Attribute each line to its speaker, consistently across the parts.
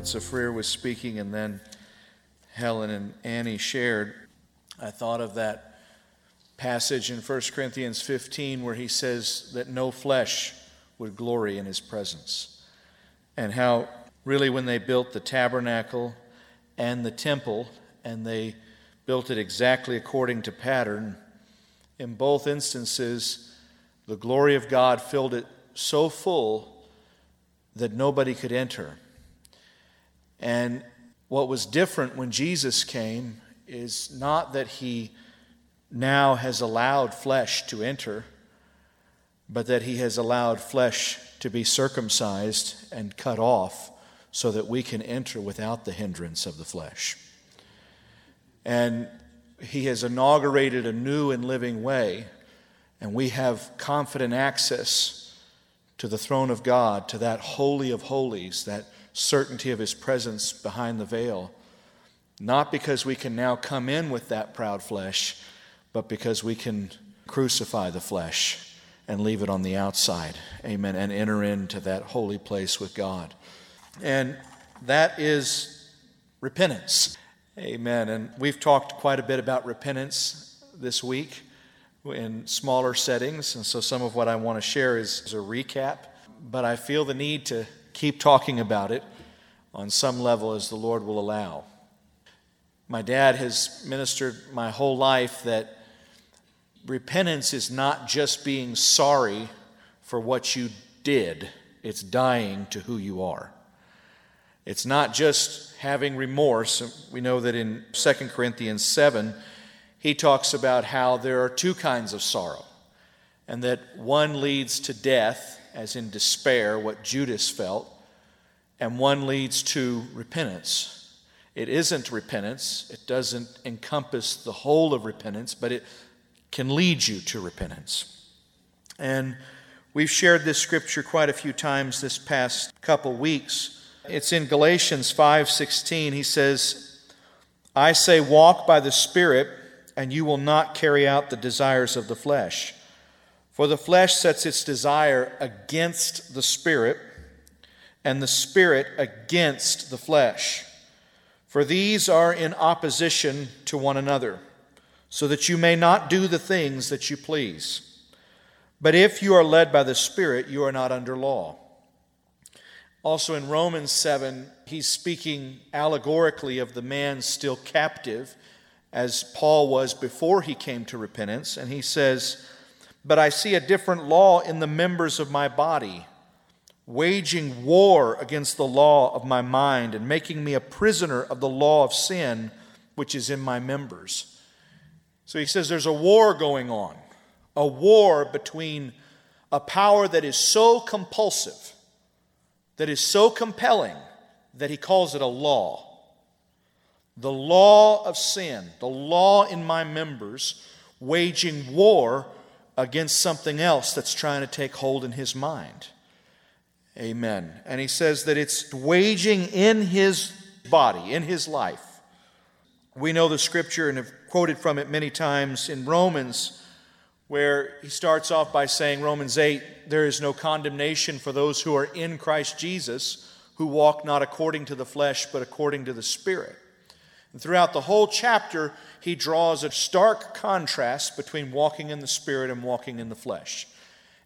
Speaker 1: that Zafrir was speaking and then Helen and Annie shared, I thought of that passage in 1 Corinthians 15 where he says that no flesh would glory in his presence. And how, really, when they built the tabernacle and the temple, and they built it exactly according to pattern, in both instances, the glory of God filled it so full that nobody could enter. And what was different when Jesus came is not that he now has allowed flesh to enter, but that he has allowed flesh to be circumcised and cut off so that we can enter without the hindrance of the flesh. And he has inaugurated a new and living way, and we have confident access to the throne of God, to that holy of holies, that certainty of his presence behind the veil. Not because we can now come in with that proud flesh, but because we can crucify the flesh and leave it on the outside. Amen. And enter into that holy place with God. And that is repentance. Amen. And we've talked quite a bit about repentance this week in smaller settings. And so some of what I want to share is, is a recap. But I feel the need to keep talking about it on some level as the Lord will allow. My dad has ministered my whole life that repentance is not just being sorry for what you did, it's dying to who you are. It's not just having remorse. We know that in 2 Corinthians 7, he talks about how there are two kinds of sorrow, and that one leads to death, as in despair, what Judas felt, and one leads to repentance it isn't repentance, it doesn't encompass the whole of repentance, but it can lead you to repentance. And we've shared this scripture quite a few times this past couple weeks. It's in Galatians 5:16. He says, "I say walk by the Spirit, and you will not carry out the desires of the flesh. For the flesh sets its desire against the Spirit, and the Spirit against the flesh." For these are in opposition to one another, so that you may not do the things that you please. But if you are led by the Spirit, you are not under law. Also in Romans 7, he's speaking allegorically of the man still captive, as Paul was before he came to repentance. And he says, But I see a different law in the members of my body waging war against the law of my mind and making me a prisoner of the law of sin which is in my members. So he says there's a war going on, a war between a power that is so compulsive, that is so compelling, that he calls it a law. The law of sin, the law in my members, waging war against something else that's trying to take hold in his mind. Amen. And he says that it's waging in his body, in his life. We know the scripture and have quoted from it many times in Romans, where he starts off by saying, Romans 8, there is no condemnation for those who are in Christ Jesus, who walk not according to the flesh, but according to the Spirit. And throughout the whole chapter, he draws a stark contrast between walking in the Spirit and walking in the flesh.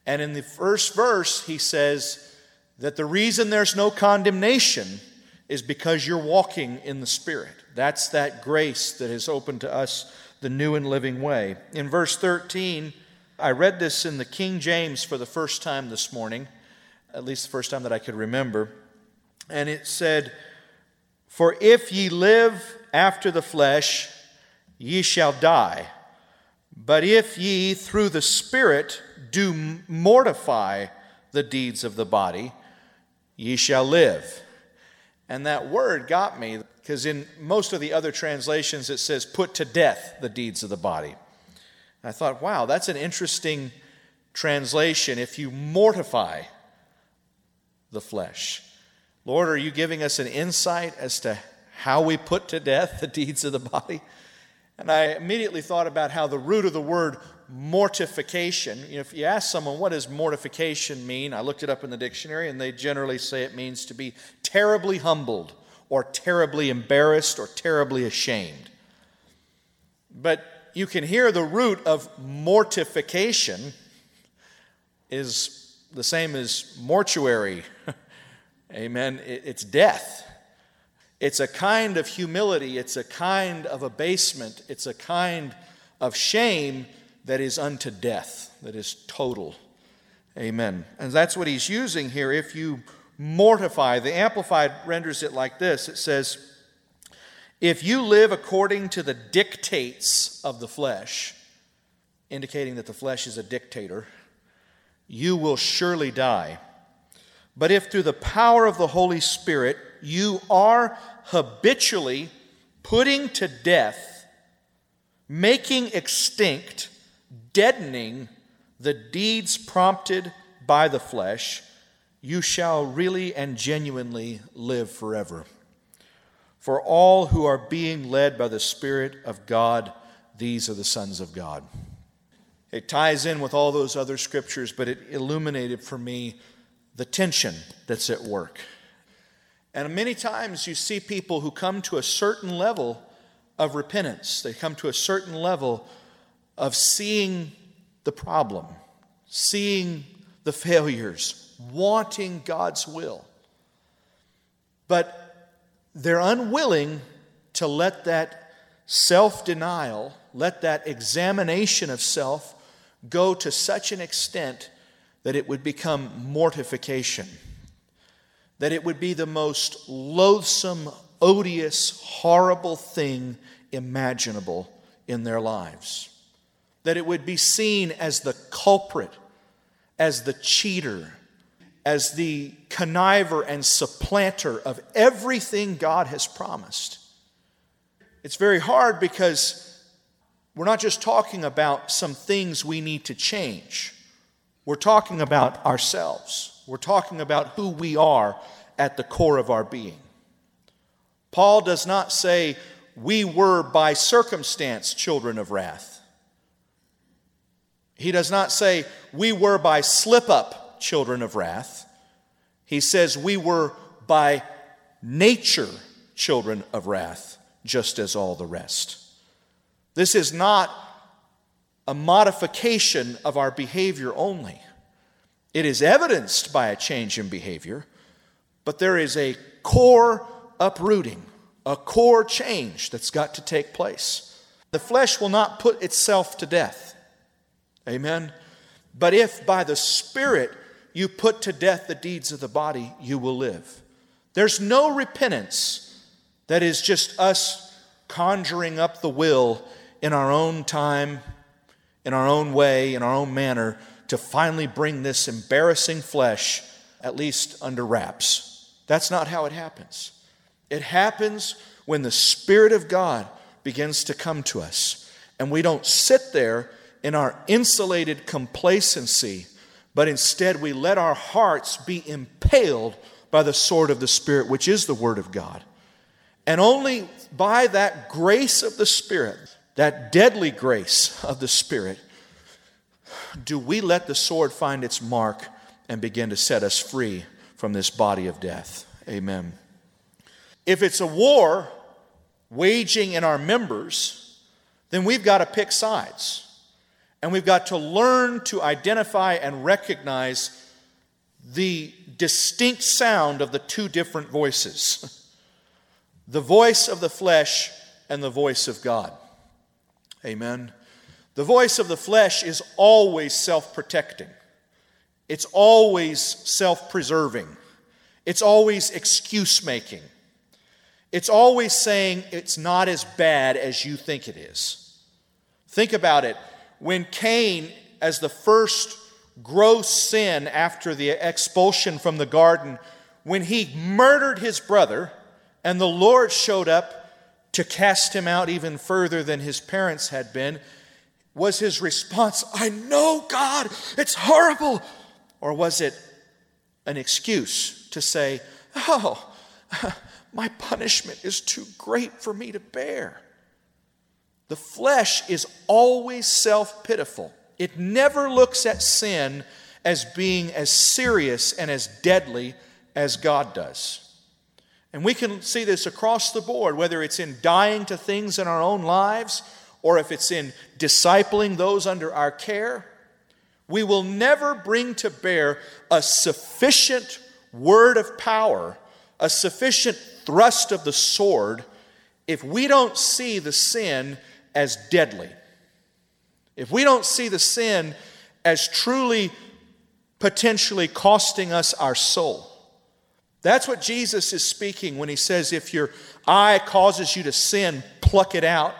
Speaker 1: And in the first verse, he says, that the reason there's no condemnation is because you're walking in the Spirit. That's that grace that has opened to us the new and living way. In verse 13, I read this in the King James for the first time this morning, at least the first time that I could remember. And it said, For if ye live after the flesh, ye shall die. But if ye through the Spirit do mortify the deeds of the body, ye shall live. And that word got me because in most of the other translations it says, put to death the deeds of the body. And I thought, wow, that's an interesting translation. If you mortify the flesh, Lord, are you giving us an insight as to how we put to death the deeds of the body? And I immediately thought about how the root of the word mortification. If you ask someone, what does mortification mean? I looked it up in the dictionary, and they generally say it means to be terribly humbled or terribly embarrassed or terribly ashamed. But you can hear the root of mortification is the same as mortuary. Amen. It's death. It's a kind of humility, it's a kind of abasement, it's a kind of shame that is unto death, that is total. Amen. And that's what he's using here. If you mortify, the Amplified renders it like this it says, If you live according to the dictates of the flesh, indicating that the flesh is a dictator, you will surely die. But if through the power of the Holy Spirit you are habitually putting to death, making extinct, deadening the deeds prompted by the flesh, you shall really and genuinely live forever. For all who are being led by the Spirit of God, these are the sons of God. It ties in with all those other scriptures, but it illuminated for me the tension that's at work. And many times you see people who come to a certain level of repentance, they come to a certain level of seeing the problem, seeing the failures, wanting God's will. But they're unwilling to let that self denial, let that examination of self go to such an extent that it would become mortification that it would be the most loathsome, odious, horrible thing imaginable in their lives. That it would be seen as the culprit, as the cheater, as the conniver and supplanter of everything God has promised. It's very hard because we're not just talking about some things we need to change, we're talking about ourselves. We're talking about who we are at the core of our being. Paul does not say, We were by circumstance children of wrath. He does not say, We were by slip up children of wrath. He says, We were by nature children of wrath, just as all the rest. This is not a modification of our behavior only. It is evidenced by a change in behavior, but there is a core uprooting, a core change that's got to take place. The flesh will not put itself to death. Amen. But if by the Spirit you put to death the deeds of the body, you will live. There's no repentance that is just us conjuring up the will in our own time, in our own way, in our own manner to finally bring this embarrassing flesh at least under wraps. That's not how it happens. It happens when the Spirit of God begins to come to us, and we don't sit there in our insulated complacency, but instead we let our hearts be impaled by the sword of the Spirit, which is the Word of God. And only by that grace of the Spirit, that deadly grace of the Spirit, do we let the sword find its mark and begin to set us free from this body of death? Amen. If it's a war waging in our members, then we've got to pick sides. And we've got to learn to identify and recognize the distinct sound of the two different voices the voice of the flesh and the voice of God. Amen. The voice of the flesh is always self protecting, it's always self preserving, it's always excuse making, it's always saying it's not as bad as you think it is. Think about it. When Cain, as the first gross sin after the expulsion from the garden, when he murdered his brother, and the Lord showed up to cast him out even further than his parents had been, was his response, I know, God, it's horrible? Or was it an excuse to say, Oh, my punishment is too great for me to bear? The flesh is always self pitiful. It never looks at sin as being as serious and as deadly as God does. And we can see this across the board, whether it's in dying to things in our own lives or if it's in discipling those under our care. We will never bring to bear a sufficient word of power, a sufficient thrust of the sword, if we don't see the sin as deadly. If we don't see the sin as truly potentially costing us our soul. That's what Jesus is speaking when he says, if your eye causes you to sin, pluck it out.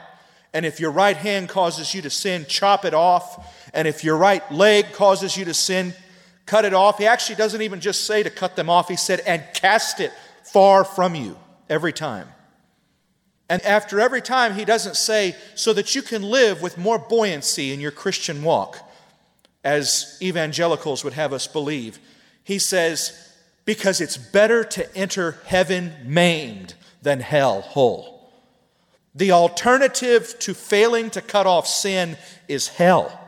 Speaker 1: And if your right hand causes you to sin, chop it off. And if your right leg causes you to sin, cut it off. He actually doesn't even just say to cut them off, he said, and cast it far from you every time. And after every time, he doesn't say, so that you can live with more buoyancy in your Christian walk, as evangelicals would have us believe. He says, because it's better to enter heaven maimed than hell whole. The alternative to failing to cut off sin is hell.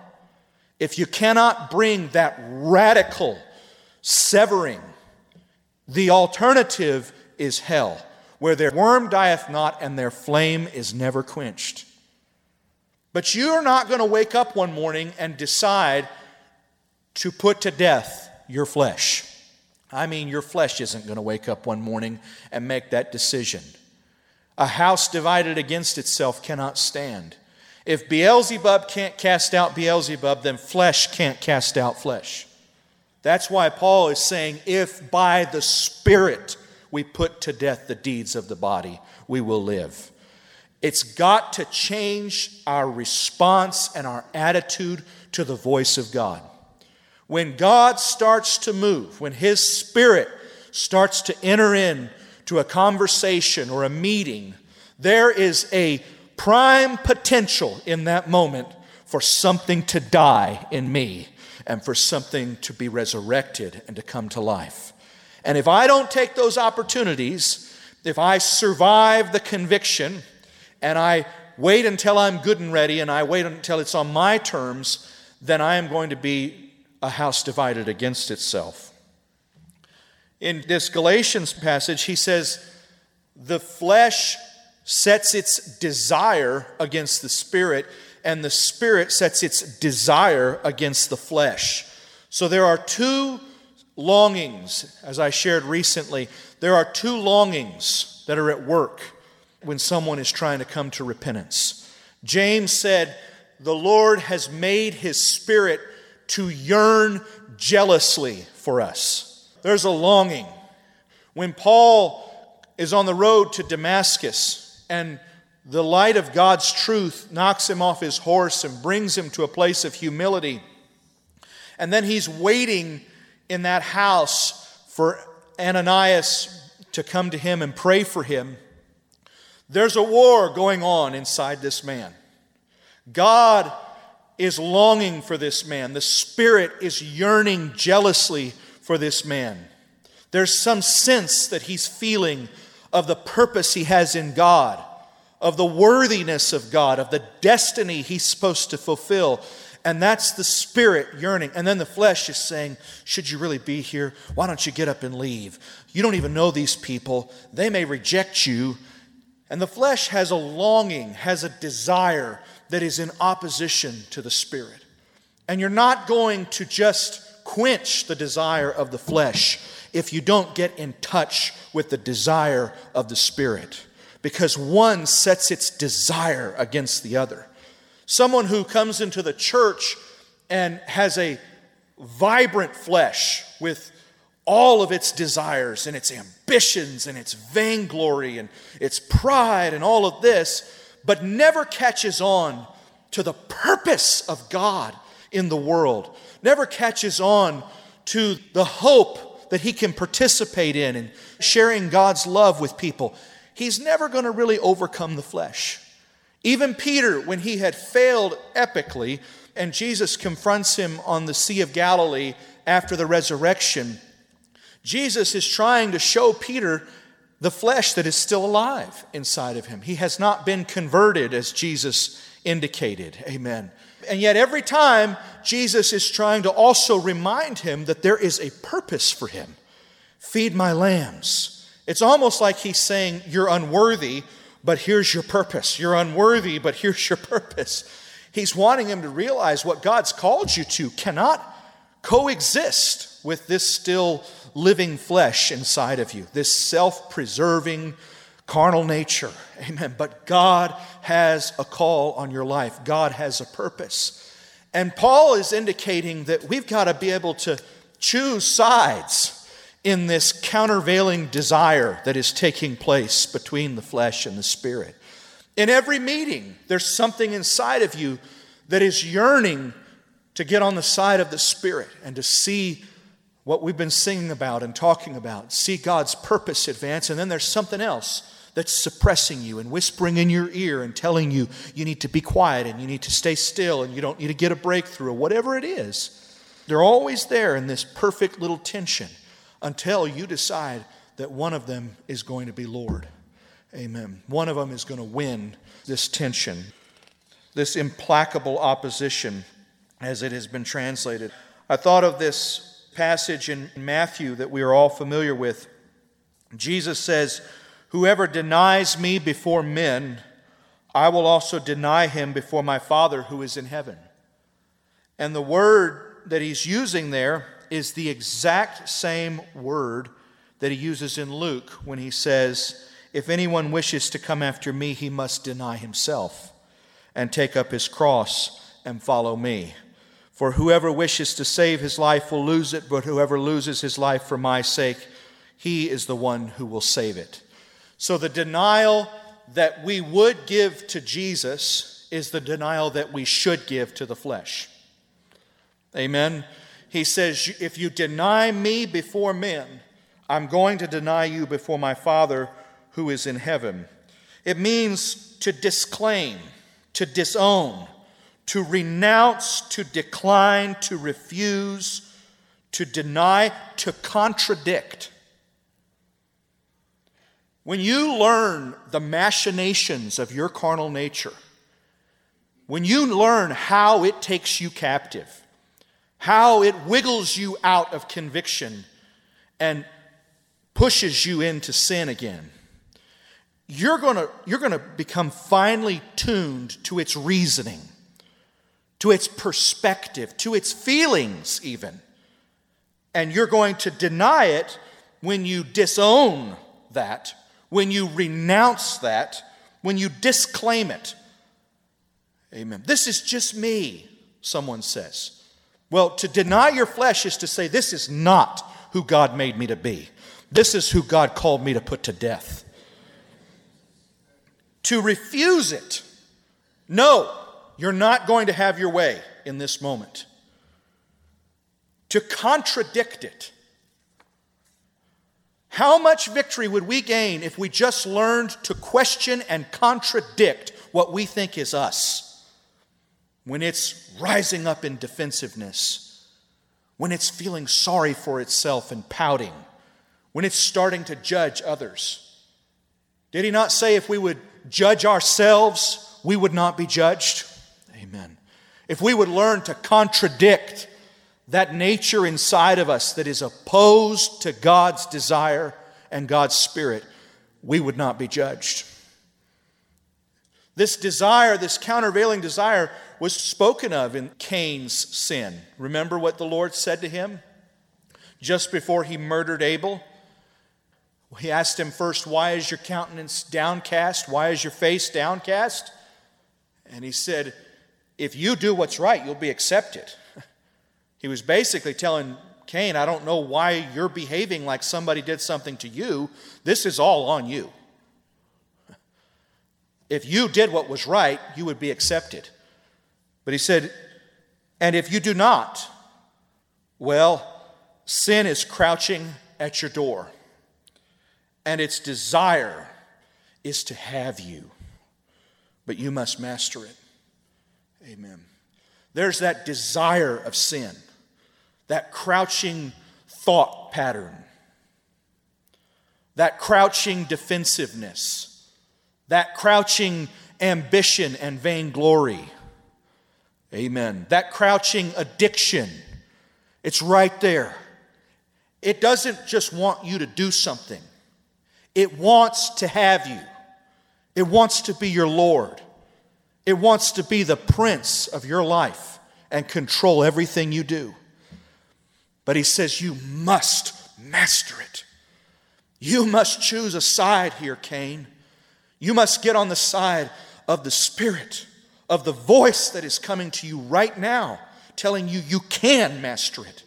Speaker 1: If you cannot bring that radical severing, the alternative is hell, where their worm dieth not and their flame is never quenched. But you are not going to wake up one morning and decide to put to death your flesh. I mean, your flesh isn't going to wake up one morning and make that decision. A house divided against itself cannot stand. If Beelzebub can't cast out Beelzebub, then flesh can't cast out flesh. That's why Paul is saying, if by the Spirit we put to death the deeds of the body, we will live. It's got to change our response and our attitude to the voice of God. When God starts to move, when His Spirit starts to enter in to a conversation or a meeting, there is a prime potential in that moment for something to die in me and for something to be resurrected and to come to life. And if I don't take those opportunities, if I survive the conviction and I wait until I'm good and ready and I wait until it's on my terms, then I am going to be a house divided against itself. In this Galatians passage, he says, The flesh sets its desire against the spirit, and the spirit sets its desire against the flesh. So there are two longings, as I shared recently, there are two longings that are at work when someone is trying to come to repentance. James said, The Lord has made his spirit to yearn jealously for us. There's a longing. When Paul is on the road to Damascus and the light of God's truth knocks him off his horse and brings him to a place of humility, and then he's waiting in that house for Ananias to come to him and pray for him. There's a war going on inside this man. God is longing for this man. The Spirit is yearning jealously for this man. There's some sense that he's feeling of the purpose he has in God, of the worthiness of God, of the destiny he's supposed to fulfill. And that's the spirit yearning. And then the flesh is saying, Should you really be here? Why don't you get up and leave? You don't even know these people. They may reject you. And the flesh has a longing, has a desire that is in opposition to the Spirit. And you're not going to just quench the desire of the flesh if you don't get in touch with the desire of the Spirit, because one sets its desire against the other. Someone who comes into the church and has a vibrant flesh with all of its desires and its ambitions and its vainglory and its pride and all of this but never catches on to the purpose of God in the world, never catches on to the hope that he can participate in and sharing God's love with people, he's never going to really overcome the flesh. Even Peter, when he had failed epically, and Jesus confronts him on the Sea of Galilee after the resurrection, Jesus is trying to show Peter the flesh that is still alive inside of him. He has not been converted as Jesus indicated. Amen. And yet, every time, Jesus is trying to also remind him that there is a purpose for him. Feed my lambs. It's almost like he's saying, You're unworthy, but here's your purpose. You're unworthy, but here's your purpose. He's wanting him to realize what God's called you to cannot coexist with this still living flesh inside of you, this self preserving carnal nature. Amen. But God has a call on your life, God has a purpose. And Paul is indicating that we've got to be able to choose sides in this countervailing desire that is taking place between the flesh and the spirit. In every meeting, there's something inside of you that is yearning to get on the side of the Spirit and to see what we've been singing about and talking about, see God's purpose advance. And then there's something else that's suppressing you and whispering in your ear and telling you you need to be quiet and you need to stay still and you don't need to get a breakthrough or whatever it is. They're always there in this perfect little tension until you decide that one of them is going to be Lord. Amen. One of them is going to win this tension, this implacable opposition, as it has been translated. I thought of this passage in Matthew that we are all familiar with. Jesus says, Whoever denies me before men, I will also deny him before my Father who is in heaven. And the word that he's using there is the exact same word that he uses in Luke when he says, If anyone wishes to come after me, he must deny himself and take up his cross and follow me. For whoever wishes to save his life will lose it, but whoever loses his life for my sake, he is the one who will save it. So the denial that we would give to Jesus is the denial that we should give to the flesh. Amen. He says, If you deny me before men, I'm going to deny you before my Father who is in heaven. It means to disclaim, to disown, to renounce, to decline, to refuse, to deny, to contradict. When you learn the machinations of your carnal nature, when you learn how it takes you captive, how it wiggles you out of conviction and pushes you into sin again. You're going to you're going to become finely tuned to its reasoning, to its perspective, to its feelings, even. And you're going to deny it when you disown that, when you renounce that, when you disclaim it. Amen. This is just me, someone says. Well, to deny your flesh is to say, This is not who God made me to be. This is who God called me to put to death. To refuse it, no, you're not going to have your way in this moment. To contradict it, how much victory would we gain if we just learned to question and contradict what we think is us? when it's rising up in defensiveness, when it's feeling sorry for itself and pouting, when it's starting to judge others. Did he not say if we would judge ourselves, we would not be judged? Amen. If we would learn to contradict that nature inside of us that is opposed to God's desire and God's spirit, we would not be judged. This desire, this countervailing desire, was spoken of in Cain's sin. Remember what the Lord said to him just before he murdered Abel? He asked him first, Why is your countenance downcast? Why is your face downcast? And he said, If you do what's right, you'll be accepted. He was basically telling Cain, I don't know why you're behaving like somebody did something to you. This is all on you. If you did what was right, you would be accepted. But he said, And if you do not, well, sin is crouching at your door, and its desire is to have you, but you must master it. Amen. There's that desire of sin, that crouching thought pattern, that crouching defensiveness, that crouching ambition and vainglory. Amen. That crouching addiction, it's right there. It doesn't just want you to do something, It wants to have you, it wants to be your Lord, it wants to be the prince of your life and control everything you do. But he says you must master it. You must choose a side here, Cain. You must get on the side of the Spirit, of the voice that is coming to you right now, telling you you can master it.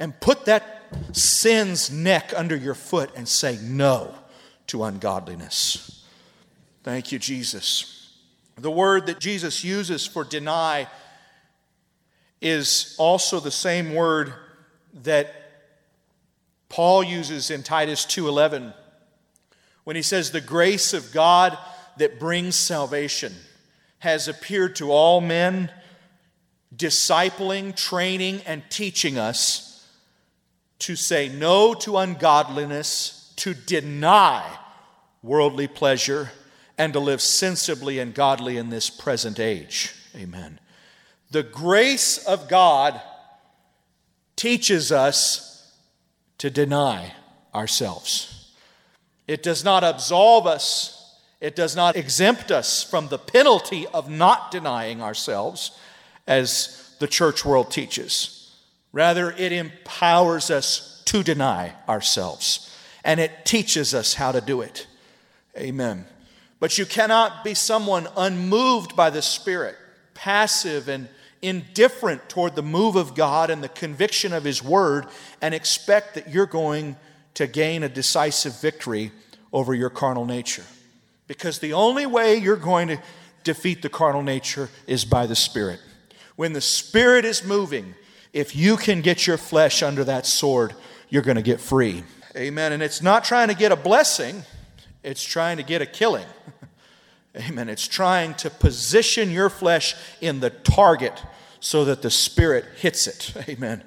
Speaker 1: And put that sin's neck under your foot and say no to ungodliness. Thank you, Jesus. The word that Jesus uses for deny is also the same word that Paul uses in Titus 2:11 when he says the grace of God that brings salvation has appeared to all men discipling, training and teaching us to say no to ungodliness, to deny worldly pleasure and to live sensibly and godly in this present age. Amen. The grace of God teaches us to deny ourselves. It does not absolve us, it does not exempt us from the penalty of not denying ourselves, as the church world teaches. Rather, it empowers us to deny ourselves, and it teaches us how to do it. Amen. But you cannot be someone unmoved by the Spirit, passive and indifferent toward the move of God and the conviction of His Word and expect that you're going to gain a decisive victory over your carnal nature. Because the only way you're going to defeat the carnal nature is by the Spirit. When the Spirit is moving, if you can get your flesh under that sword, you're going to get free. Amen. And it's not trying to get a blessing, it's trying to get a killing. Amen. It's trying to position your flesh in the target so that the Spirit hits it. Amen.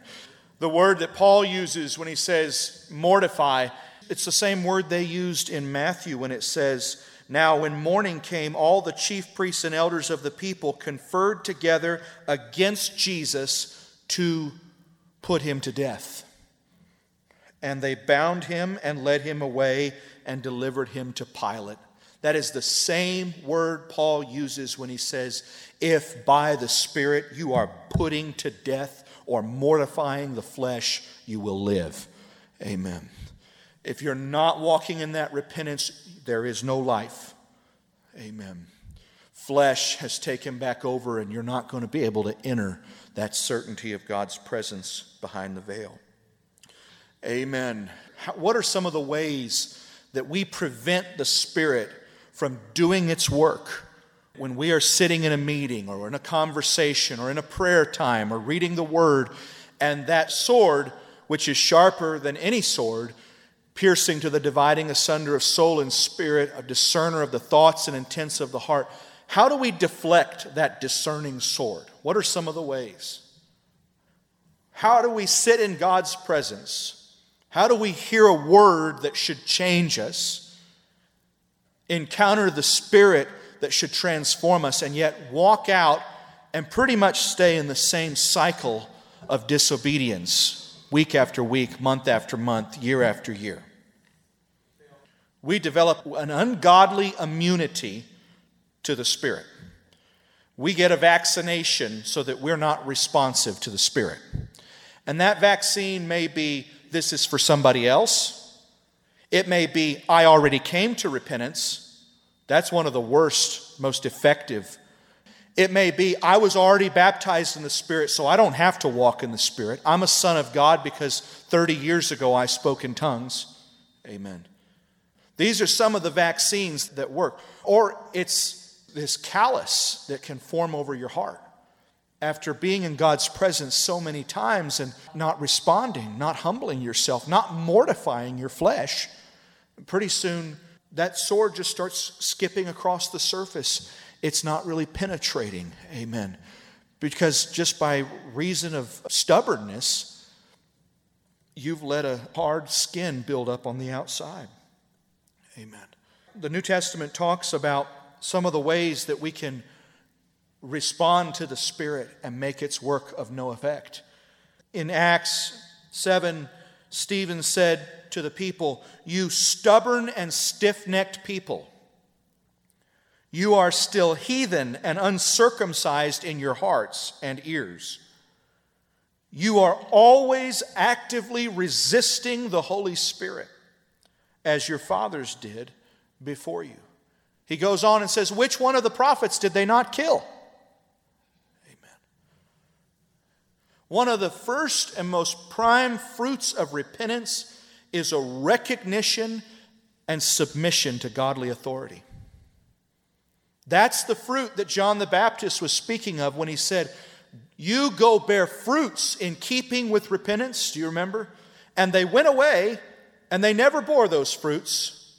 Speaker 1: The word that Paul uses when he says mortify, it's the same word they used in Matthew when it says, Now, when morning came, all the chief priests and elders of the people conferred together against Jesus to put him to death. And they bound him and led him away and delivered him to Pilate. That is the same word Paul uses when he says, If by the Spirit you are putting to death or mortifying the flesh, you will live. Amen. If you're not walking in that repentance, there is no life. Amen. Flesh has taken back over, and you're not going to be able to enter that certainty of God's presence behind the veil. Amen. What are some of the ways that we prevent the Spirit from doing its work when we are sitting in a meeting or in a conversation or in a prayer time or reading the Word, and that sword, which is sharper than any sword, piercing to the dividing asunder of soul and spirit, a discerner of the thoughts and intents of the heart. How do we deflect that discerning sword? What are some of the ways? How do we sit in God's presence? How do we hear a word that should change us? Encounter the Spirit that should transform us, and yet walk out and pretty much stay in the same cycle of disobedience week after week, month after month, year after year. We develop an ungodly immunity to the Spirit. We get a vaccination so that we're not responsive to the Spirit. And that vaccine may be this is for somebody else. It may be I already came to repentance. That's one of the worst, most effective. It may be I was already baptized in the Spirit, so I don't have to walk in the Spirit. I'm a son of God because 30 years ago I spoke in tongues. Amen. These are some of the vaccines that work. Or it's this callus that can form over your heart after being in God's presence so many times and not responding, not humbling yourself, not mortifying your flesh. Pretty soon, that sword just starts skipping across the surface. It's not really penetrating. Amen. Because just by reason of stubbornness, you've let a hard skin build up on the outside. Amen. The New Testament talks about some of the ways that we can respond to the Spirit and make its work of no effect. In Acts 7 Stephen said to the people, You stubborn and stiff necked people, you are still heathen and uncircumcised in your hearts and ears. You are always actively resisting the Holy Spirit, as your fathers did before you. He goes on and says, Which one of the prophets did they not kill? One of the first and most prime fruits of repentance is a recognition and submission to godly authority. That's the fruit that John the Baptist was speaking of when he said, You go bear fruits in keeping with repentance. Do you remember? And they went away and they never bore those fruits.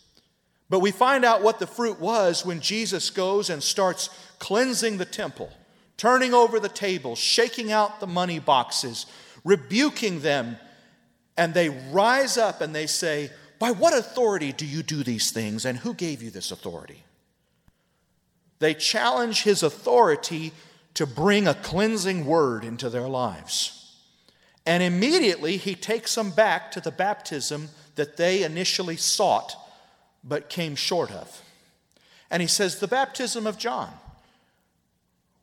Speaker 1: But we find out what the fruit was when Jesus goes and starts cleansing the temple, turning over the tables, shaking out the money boxes, rebuking them. And they rise up and they say, By what authority do you do these things? And who gave you this authority? They challenge his authority to bring a cleansing word into their lives. And immediately he takes them back to the baptism that they initially sought but came short of. And he says, The baptism of John,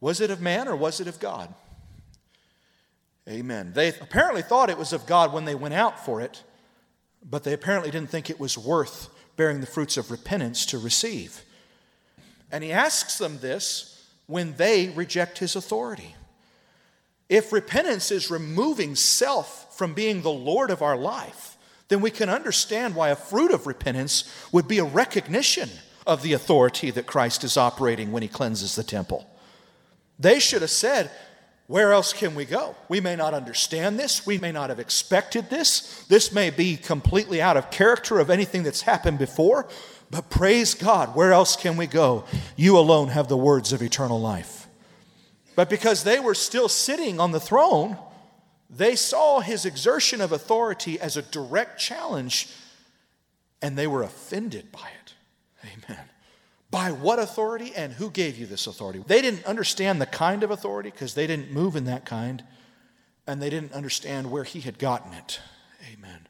Speaker 1: was it of man or was it of God? Amen. They apparently thought it was of God when they went out for it, but they apparently didn't think it was worth bearing the fruits of repentance to receive. And he asks them this when they reject his authority. If repentance is removing self from being the Lord of our life, then we can understand why a fruit of repentance would be a recognition of the authority that Christ is operating when he cleanses the temple. They should have said, Where else can we go? We may not understand this. We may not have expected this. This may be completely out of character of anything that's happened before. But praise God, where else can we go? You alone have the words of eternal life. But because they were still sitting on the throne, they saw his exertion of authority as a direct challenge and they were offended by it. Amen. By what authority and who gave you this authority? They didn't understand the kind of authority because they didn't move in that kind and they didn't understand where he had gotten it. Amen.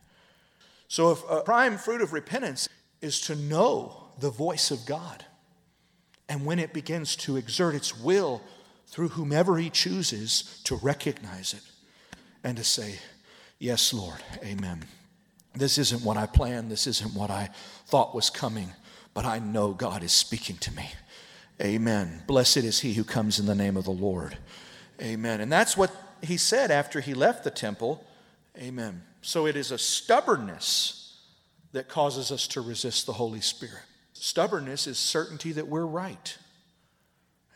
Speaker 1: So, if a prime fruit of repentance is to know the voice of God. And when it begins to exert its will through whomever He chooses, to recognize it and to say, Yes, Lord, amen. This isn't what I planned, this isn't what I thought was coming, but I know God is speaking to me. Amen. Blessed is he who comes in the name of the Lord. Amen. And that's what he said after he left the temple. Amen. So it is a stubbornness that causes us to resist the Holy Spirit. Stubbornness is certainty that we're right.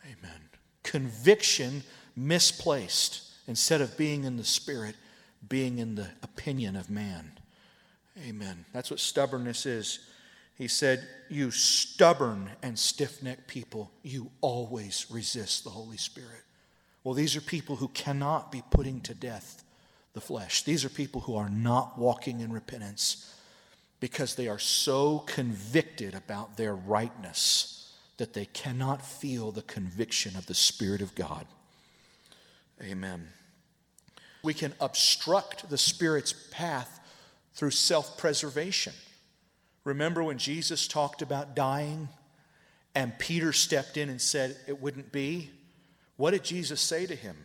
Speaker 1: Amen. Conviction misplaced instead of being in the Spirit, being in the opinion of man. Amen. That's what stubbornness is. He said, You stubborn and stiff necked people, you always resist the Holy Spirit. Well, these are people who cannot be putting to death the flesh. These are people who are not walking in repentance because they are so convicted about their rightness that they cannot feel the conviction of the Spirit of God. Amen. We can obstruct the Spirit's path through self preservation. Remember when Jesus talked about dying and Peter stepped in and said it wouldn't be? What did Jesus say to him?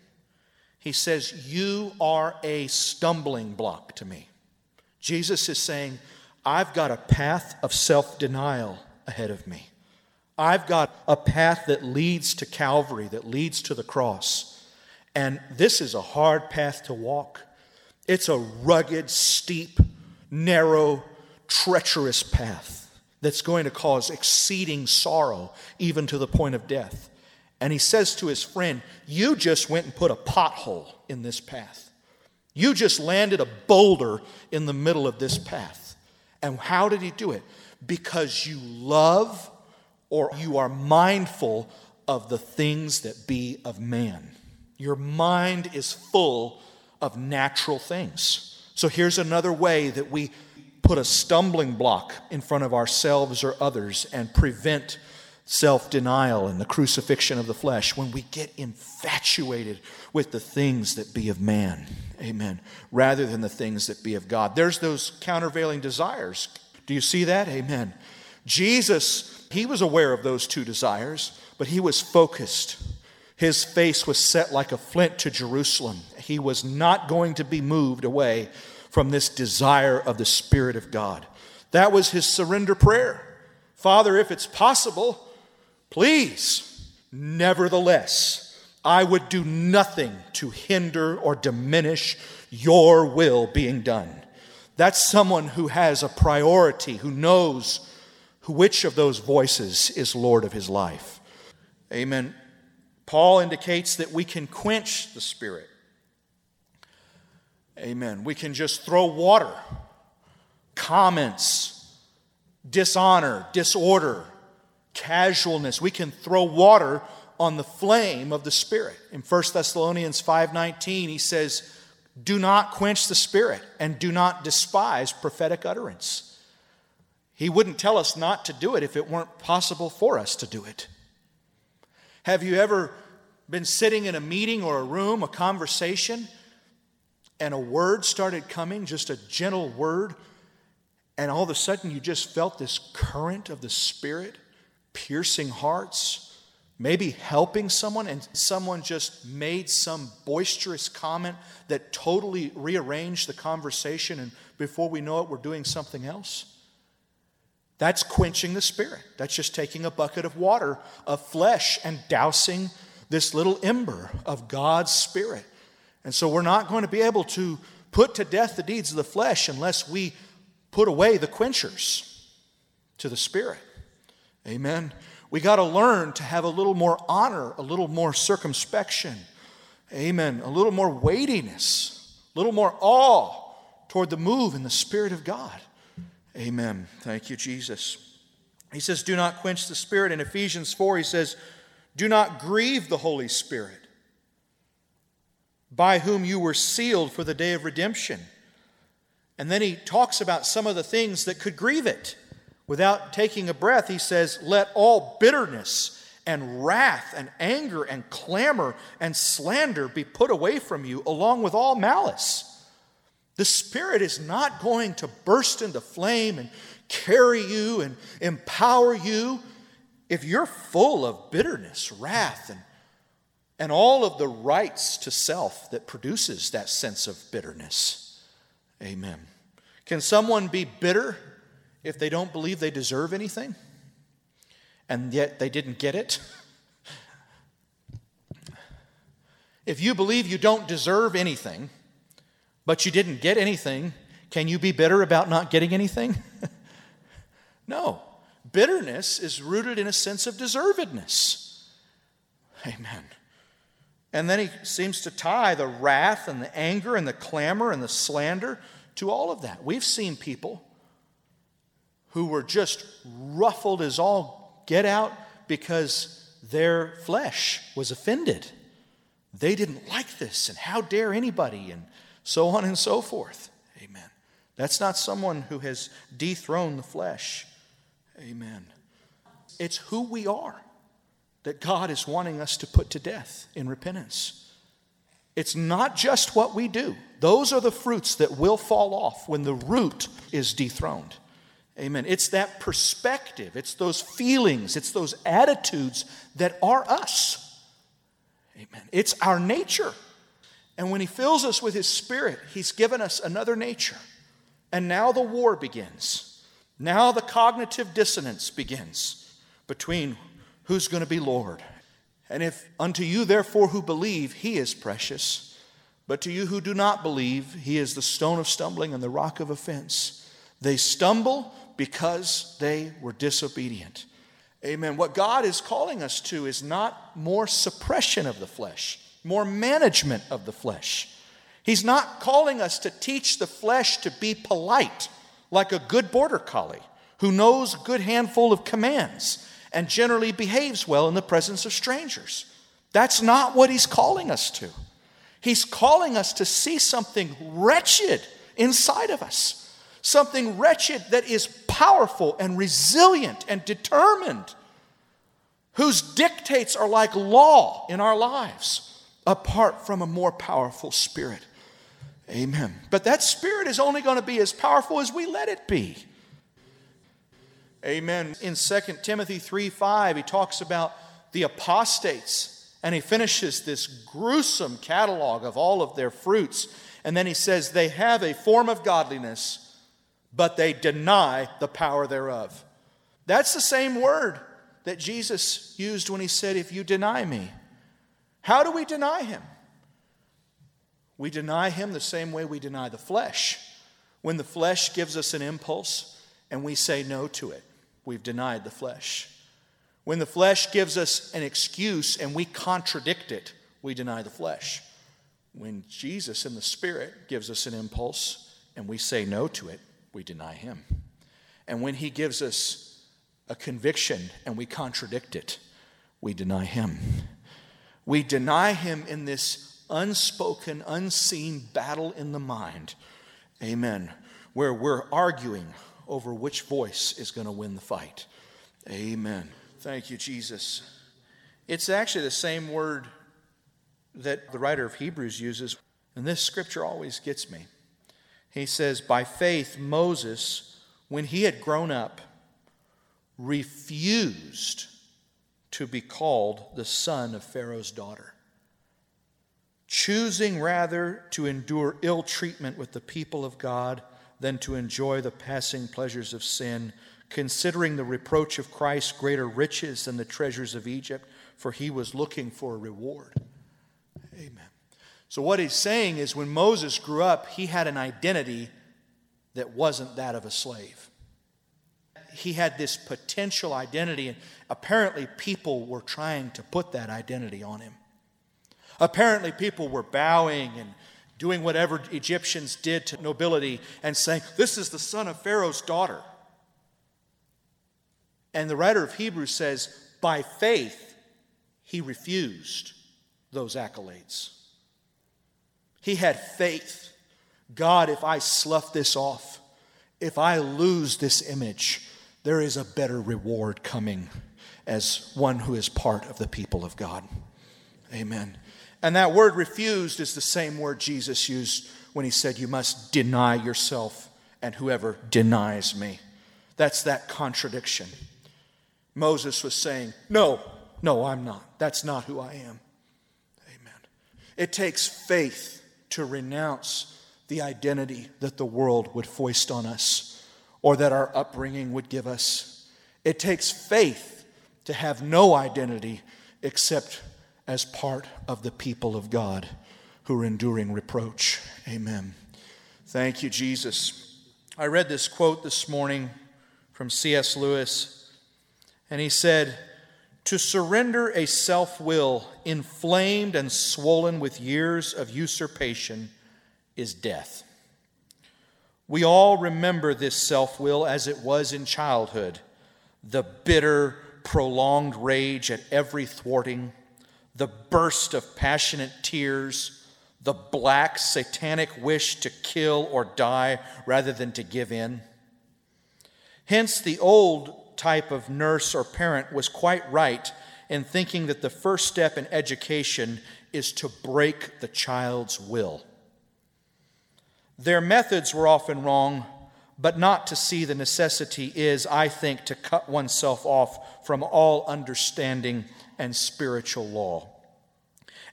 Speaker 1: He says, You are a stumbling block to me. Jesus is saying, I've got a path of self denial ahead of me. I've got a path that leads to Calvary, that leads to the cross. And this is a hard path to walk. It's a rugged, steep, narrow, treacherous path that's going to cause exceeding sorrow, even to the point of death. And he says to his friend, You just went and put a pothole in this path. You just landed a boulder in the middle of this path. And how did he do it? Because you love or you are mindful of the things that be of man. Your mind is full of natural things. So here's another way that we put a stumbling block in front of ourselves or others and prevent self denial and the crucifixion of the flesh, when we get infatuated with the things that be of man, amen, rather than the things that be of God. There's those countervailing desires. Do you see that? Amen. Jesus, he was aware of those two desires, but he was focused. His face was set like a flint to Jerusalem. He was not going to be moved away from this desire of the Spirit of God. That was his surrender prayer. Father, if it's possible, Please, nevertheless, I would do nothing to hinder or diminish your will being done. That's someone who has a priority, who knows which of those voices is Lord of his life. Amen. Paul indicates that we can quench the Spirit. Amen. We can just throw water, comments, dishonor, disorder, casualness. We can throw water on the flame of the Spirit. In 1 Thessalonians 5:19, he says, "Do not quench the Spirit and do not despise prophetic utterance." He wouldn't tell us not to do it if it weren't possible for us to do it. Have you ever been sitting in a meeting or a room, a conversation, and a word started coming, just a gentle word, and all of a sudden you just felt this current of the Spirit? piercing hearts, maybe helping someone, and someone just made some boisterous comment that totally rearranged the conversation, and before we know it, we're doing something else. That's quenching the spirit. That's just taking a bucket of water, of flesh, and dousing this little ember of God's spirit. And so we're not going to be able to put to death the deeds of the flesh unless we put away the quenchers to the spirit. Amen. We got to learn to have a little more honor, a little more circumspection. Amen. A little more weightiness, a little more awe toward the move in the Spirit of God. Amen. Thank you, Jesus. He says, Do not quench the Spirit. In Ephesians 4, he says, Do not grieve the Holy Spirit, by whom you were sealed for the day of redemption. And then he talks about some of the things that could grieve it. Without taking a breath, he says, Let all bitterness and wrath and anger and clamor and slander be put away from you, along with all malice. The Spirit is not going to burst into flame and carry you and empower you if you're full of bitterness, wrath, and, and all of the rights to self that produces that sense of bitterness. Amen. Can someone be bitter if they don't believe they deserve anything and yet they didn't get it? If you believe you don't deserve anything, but you didn't get anything, can you be bitter about not getting anything? no. Bitterness is rooted in a sense of deservedness. Amen. And then he seems to tie the wrath and the anger and the clamor and the slander to all of that. We've seen people who were just ruffled as all get out because their flesh was offended. They didn't like this, and how dare anybody, and so on and so forth. Amen. That's not someone who has dethroned the flesh. Amen. It's who we are that God is wanting us to put to death in repentance. It's not just what we do, those are the fruits that will fall off when the root is dethroned. Amen. It's that perspective, it's those feelings, it's those attitudes that are us. Amen. It's our nature. And when He fills us with His Spirit, He's given us another nature. And now the war begins. Now the cognitive dissonance begins between who's going to be Lord. And if unto you, therefore, who believe, He is precious, but to you who do not believe, He is the stone of stumbling and the rock of offense. They stumble because they were disobedient. Amen. What God is calling us to is not more suppression of the flesh, more management of the flesh. He's not calling us to teach the flesh to be polite like a good border collie who knows a good handful of commands and generally behaves well in the presence of strangers. That's not what he's calling us to. He's calling us to see something wretched inside of us something wretched that is powerful and resilient and determined. whose dictates are like law in our lives, apart from a more powerful spirit. Amen. But that spirit is only going to be as powerful as we let it be. Amen. In 2 Timothy 3 5, he talks about the apostates and he finishes this gruesome catalog of all of their fruits. And then he says, They have a form of godliness, but they deny the power thereof. That's the same word that Jesus used when he said, If you deny me. How do we deny him? We deny him the same way we deny the flesh. When the flesh gives us an impulse and we say no to it, we've denied the flesh. When the flesh gives us an excuse and we contradict it, we deny the flesh. When Jesus in the Spirit gives us an impulse and we say no to it, we deny Him. And when He gives us a conviction and we contradict it, we deny Him. We deny Him in this unspoken, unseen battle in the mind. Amen. Where we're arguing over which voice is going to win the fight. Amen. Thank you, Jesus. It's actually the same word that the writer of Hebrews uses, and this scripture always gets me. He says, By faith, Moses, when he had grown up, refused to be called the son of Pharaoh's daughter, choosing rather to endure ill treatment with the people of God than to enjoy the passing pleasures of sin considering the reproach of Christ greater riches than the treasures of Egypt, for he was looking for a reward. Amen. So, what he's saying is when Moses grew up, he had an identity that wasn't that of a slave. He had this potential identity, and apparently, people were trying to put that identity on him. Apparently, people were bowing and doing whatever Egyptians did to nobility and saying, This is the son of Pharaoh's daughter. And the writer of Hebrews says, by faith, he refused those accolades. He had faith. God, if I slough this off, if I lose this image, there is a better reward coming as one who is part of the people of God. Amen. And that word refused is the same word Jesus used when he said, You must deny yourself and whoever denies me. That's that contradiction. Moses was saying, No, no, I'm not. That's not who I am. Amen. It takes faith to renounce the identity that the world would foist on us or that our upbringing would give us. It takes faith to have no identity except as part of the people of God who are enduring reproach. Amen. Thank you, Jesus. I read this quote this morning from C.S. Lewis. And he said, To surrender a self will inflamed and swollen with years of usurpation is death. We all remember this self will as it was in childhood the bitter, prolonged rage at every thwarting, the burst of passionate tears, the black, satanic wish to kill or die rather than to give in. Hence, the old type of nurse or parent was quite right in thinking that the first step in education is to break the child's will. Their methods were often wrong, but not to see the necessity is, I think, to cut oneself off from all understanding and spiritual law.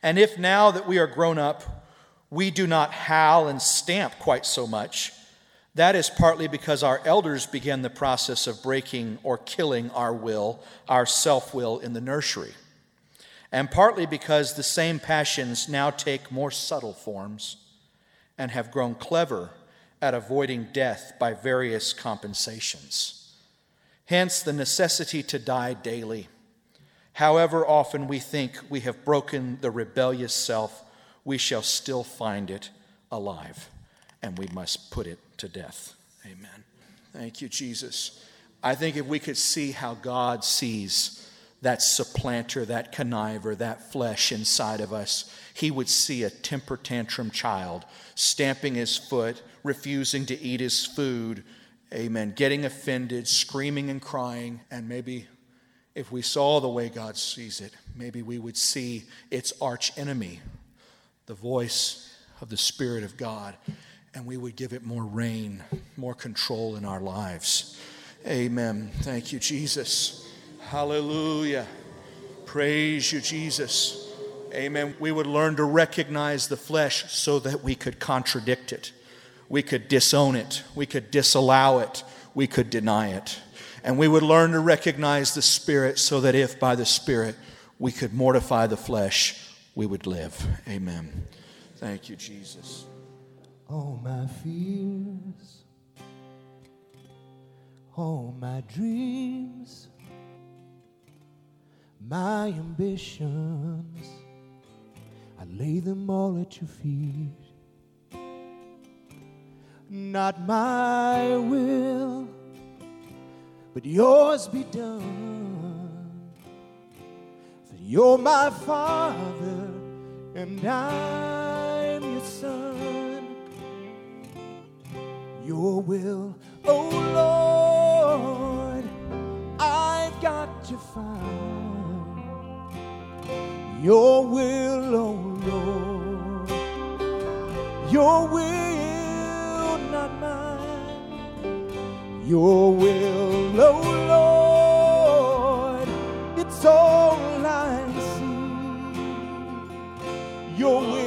Speaker 1: And if now that we are grown up, we do not howl and stamp quite so much, that is partly because our elders began the process of breaking or killing our will, our self will, in the nursery. And partly because the same passions now take more subtle forms and have grown clever at avoiding death by various compensations. Hence, the necessity to die daily. However often we think we have broken the rebellious self, we shall still find it alive, and we must put it to death. Amen. Thank you, Jesus. I think if we could see how God sees that supplanter, that conniver, that flesh inside of us, he would see a temper tantrum child stamping his foot, refusing to eat his food, amen, getting offended, screaming and crying, and maybe if we saw the way God sees it, maybe we would see its arch enemy, the voice of the Spirit of God, and we would give it more reign, more control in our lives. Amen. Thank you, Jesus. Hallelujah. Praise you, Jesus. Amen. We would learn to recognize the flesh so that we could contradict it, we could disown it, we could disallow it, we could deny it. And we would learn to recognize the Spirit so that if by the Spirit we could mortify the flesh, we would live. Amen. Thank you, Jesus.
Speaker 2: All my fears, all my dreams, my ambitions, I lay them all at your feet. Not my will but yours be done. For you're my father, and I'm your son. Your will, oh Lord, I've got to find. Your will, oh Lord, your will, Your will oh Lord, it's all I see. Your will,